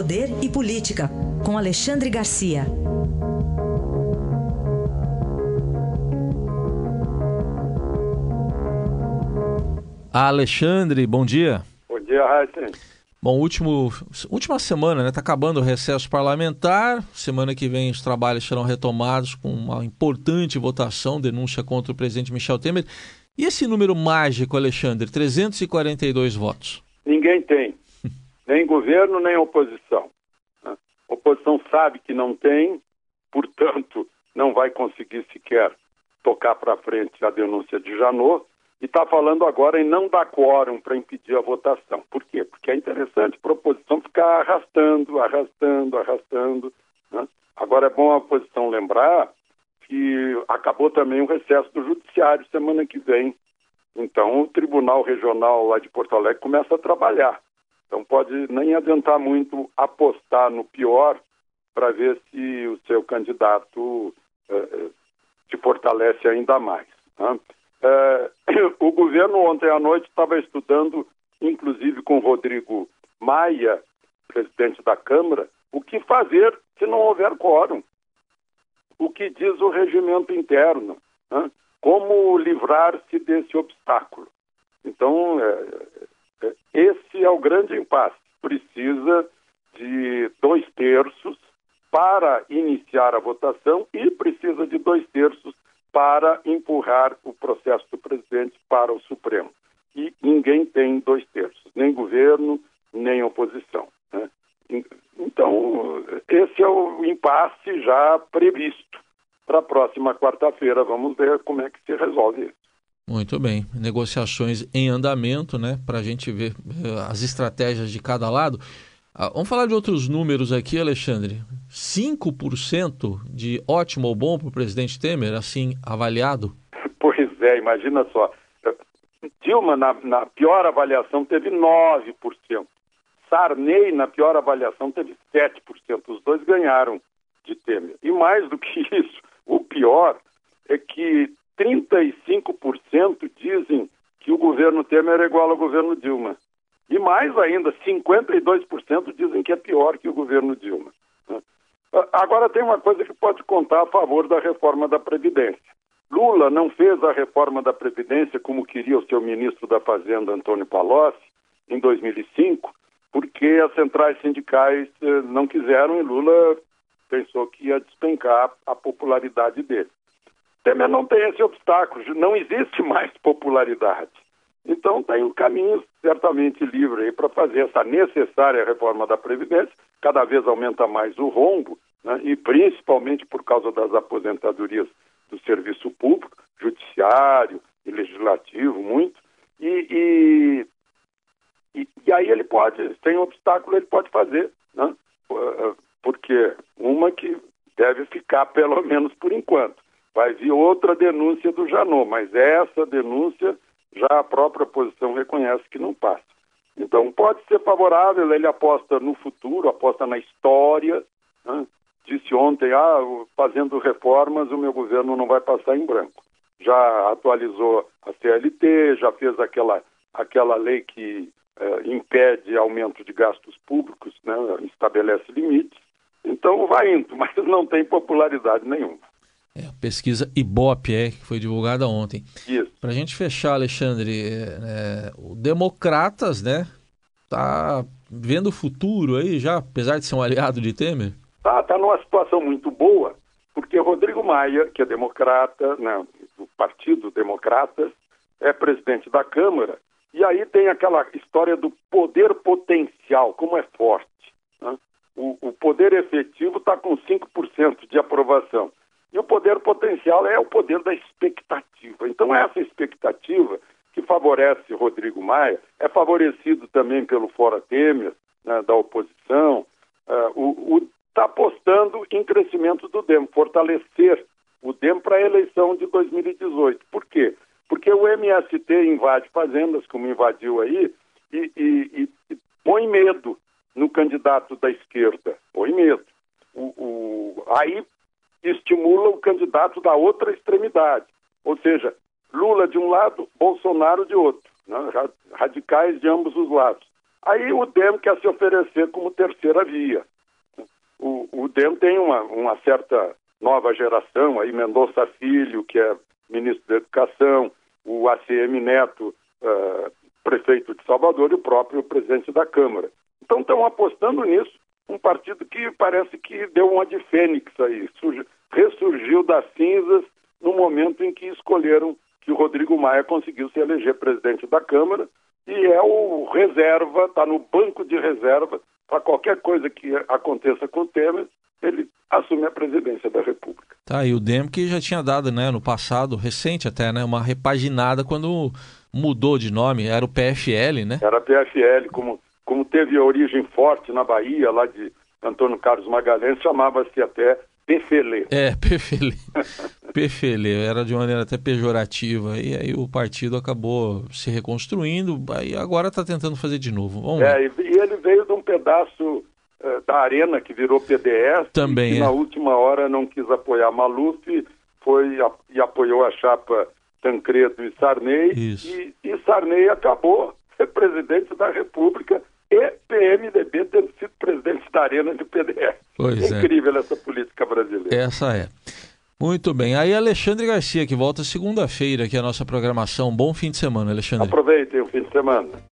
Poder e Política, com Alexandre Garcia. Alexandre, bom dia. Bom dia, Raíssa. Bom, último, última semana, né? Está acabando o recesso parlamentar. Semana que vem os trabalhos serão retomados com uma importante votação, denúncia contra o presidente Michel Temer. E esse número mágico, Alexandre, 342 votos? Ninguém tem. Nem governo, nem oposição. A oposição sabe que não tem, portanto, não vai conseguir sequer tocar para frente a denúncia de Janot e está falando agora em não dar quórum para impedir a votação. Por quê? Porque é interessante a oposição ficar arrastando, arrastando, arrastando. Né? Agora é bom a oposição lembrar que acabou também o recesso do judiciário semana que vem. Então o Tribunal Regional lá de Porto Alegre começa a trabalhar. Pode nem adiantar muito apostar no pior para ver se o seu candidato eh, eh se fortalece ainda mais. Né? O governo ontem à noite estava estudando, inclusive com Rodrigo Maia, presidente da Câmara, o que fazer se não houver quórum. O que diz o regimento interno, né? como livrar-se desse obstáculo. Então, é, esse é o grande impasse. Precisa de dois terços para iniciar a votação e precisa de dois terços para empurrar o processo do presidente para o Supremo. E ninguém tem dois terços, nem governo, nem oposição. Né? Então, esse é o impasse já previsto para a próxima quarta-feira. Vamos ver como é que se resolve isso. Muito bem. Negociações em andamento, né? Para a gente ver eh, as estratégias de cada lado. Ah, vamos falar de outros números aqui, Alexandre. 5% de ótimo ou bom para o presidente Temer, assim avaliado? Pois é, imagina só. Dilma, na, na pior avaliação, teve 9%. Sarney, na pior avaliação, teve 7%. Os dois ganharam de Temer. E mais do que isso, o pior é que 35% dizem que o governo Temer é igual ao governo Dilma. E mais ainda, 52% dizem que é pior que o governo Dilma. Agora tem uma coisa que pode contar a favor da reforma da Previdência. Lula não fez a reforma da Previdência como queria o seu ministro da Fazenda, Antônio Palocci, em 2005, porque as centrais sindicais eh, não quiseram e Lula pensou que ia despencar a popularidade dele. Temer não tem esse obstáculo, não existe mais popularidade. Então tem um caminho certamente livre para fazer essa necessária reforma da Previdência, cada vez aumenta mais o rombo, né? e principalmente por causa das aposentadorias do serviço público, judiciário e legislativo, muito, e, e, e, e aí ele pode, sem obstáculo, ele pode fazer, né? porque uma que deve ficar pelo menos por enquanto. Vai vir outra denúncia do Janot, mas essa denúncia já a própria oposição reconhece que não passa. Então pode ser favorável, ele aposta no futuro, aposta na história. Né? Disse ontem, ah, fazendo reformas o meu governo não vai passar em branco. Já atualizou a CLT, já fez aquela, aquela lei que eh, impede aumento de gastos públicos, né? estabelece limites. Então vai indo, mas não tem popularidade nenhuma. Pesquisa Ibope, é, que foi divulgada ontem. Para a gente fechar, Alexandre, é, é, o Democratas, né, tá vendo o futuro aí já, apesar de ser um aliado de Temer? Tá, tá numa situação muito boa, porque Rodrigo Maia, que é democrata, né, do Partido Democratas, é presidente da Câmara, e aí tem aquela história do poder potencial, como é forte. Né? O, o poder efetivo está com 5% de aprovação. Potencial é o poder da expectativa. Então, essa expectativa que favorece Rodrigo Maia é favorecido também pelo Fora Temer, né, da oposição. Está apostando em crescimento do DEM, fortalecer o DEM para a eleição de 2018. Por quê? Porque o MST invade fazendas, como invadiu aí, e, e, e põe medo no candidato da esquerda. Põe medo. O, o, aí estimula o candidato da outra extremidade. Ou seja, Lula de um lado, Bolsonaro de outro, né? radicais de ambos os lados. Aí o DEM quer se oferecer como terceira via. O, o DEM tem uma, uma certa nova geração, aí Mendonça Filho, que é ministro da Educação, o ACM Neto, uh, prefeito de Salvador, e o próprio presidente da Câmara. Então estão apostando nisso, um partido que parece que deu uma de fênix aí, ressurgiu das cinzas no momento em que escolheram que o Rodrigo Maia conseguiu se eleger presidente da Câmara e é o reserva, está no banco de reserva para qualquer coisa que aconteça com o Temer, ele assume a presidência da República. Tá, e o DEM que já tinha dado, né, no passado, recente até, né, uma repaginada quando mudou de nome, era o PFL, né? Era PFL, como, como teve a origem forte na Bahia, lá de Antônio Carlos Magalhães, chamava-se até PFL. É, PFL. PFL, era de maneira até pejorativa, e aí o partido acabou se reconstruindo, e agora está tentando fazer de novo. Vamos é, e ele veio de um pedaço uh, da arena que virou PDS, Também, e é. na última hora não quis apoiar Maluf, foi e apoiou a chapa Tancredo e Sarney, e, e Sarney acabou ser presidente da República e PMDB tendo sido presidente da Arena de PDS. Pois é incrível essa política brasileira. Essa é. Muito bem. Aí Alexandre Garcia, que volta segunda-feira aqui a nossa programação. Bom fim de semana, Alexandre. Aproveitem o fim de semana.